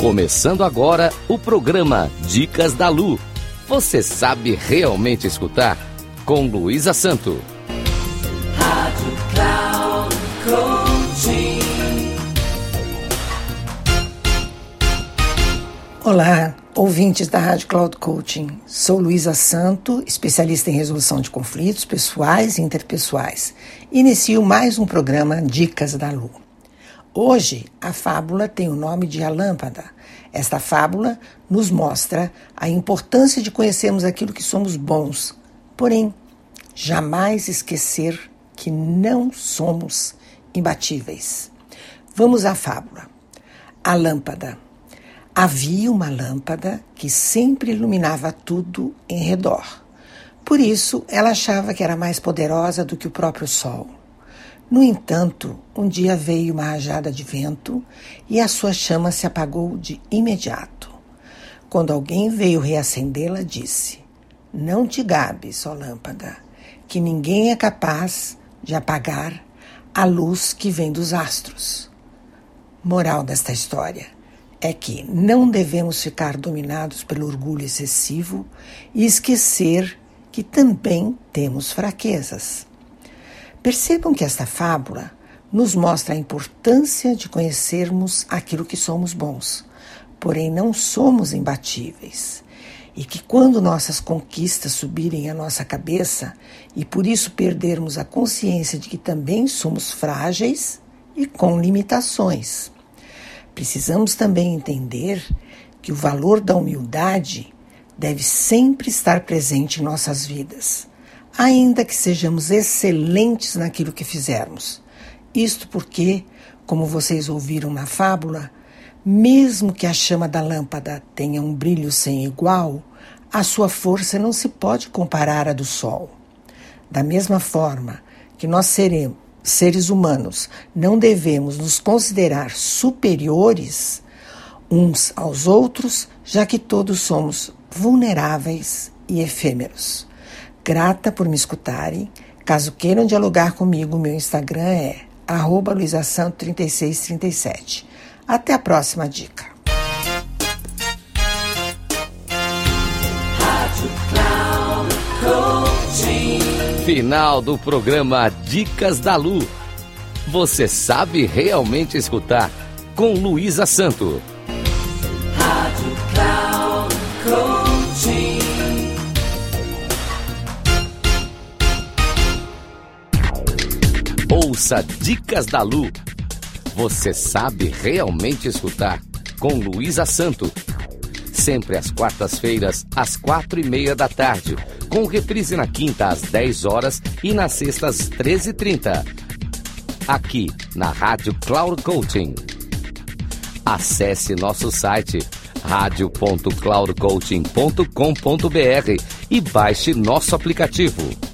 Começando agora o programa Dicas da Lu. Você sabe realmente escutar? Com Luísa Santo. Rádio Cloud Olá, ouvintes da Rádio Cloud Coaching. Sou Luísa Santo, especialista em resolução de conflitos pessoais e interpessoais. Inicio mais um programa Dicas da Lu. Hoje, a fábula tem o nome de A Lâmpada. Esta fábula nos mostra a importância de conhecermos aquilo que somos bons, porém, jamais esquecer que não somos imbatíveis. Vamos à fábula. A lâmpada. Havia uma lâmpada que sempre iluminava tudo em redor. Por isso, ela achava que era mais poderosa do que o próprio sol. No entanto, um dia veio uma rajada de vento e a sua chama se apagou de imediato. Quando alguém veio reacendê-la, disse: Não te gabes, ó lâmpada, que ninguém é capaz de apagar a luz que vem dos astros. Moral desta história é que não devemos ficar dominados pelo orgulho excessivo e esquecer que também temos fraquezas. Percebam que esta fábula nos mostra a importância de conhecermos aquilo que somos bons, porém não somos imbatíveis. E que quando nossas conquistas subirem à nossa cabeça e por isso perdermos a consciência de que também somos frágeis e com limitações. Precisamos também entender que o valor da humildade deve sempre estar presente em nossas vidas ainda que sejamos excelentes naquilo que fizermos. Isto porque, como vocês ouviram na fábula, mesmo que a chama da lâmpada tenha um brilho sem igual, a sua força não se pode comparar à do sol. Da mesma forma que nós seremos, seres humanos não devemos nos considerar superiores uns aos outros, já que todos somos vulneráveis e efêmeros. Grata por me escutarem. Caso queiram dialogar comigo, meu Instagram é luisasanto3637. Até a próxima dica. Final do programa Dicas da Lu. Você sabe realmente escutar com Luísa Santo. Ouça Dicas da Lu. Você sabe realmente escutar com Luísa Santo. Sempre às quartas-feiras, às quatro e meia da tarde, com reprise na quinta às 10 horas e na sexta às 13h30. Aqui na Rádio Cloud Coaching. Acesse nosso site radio.cloudcoaching.com.br e baixe nosso aplicativo.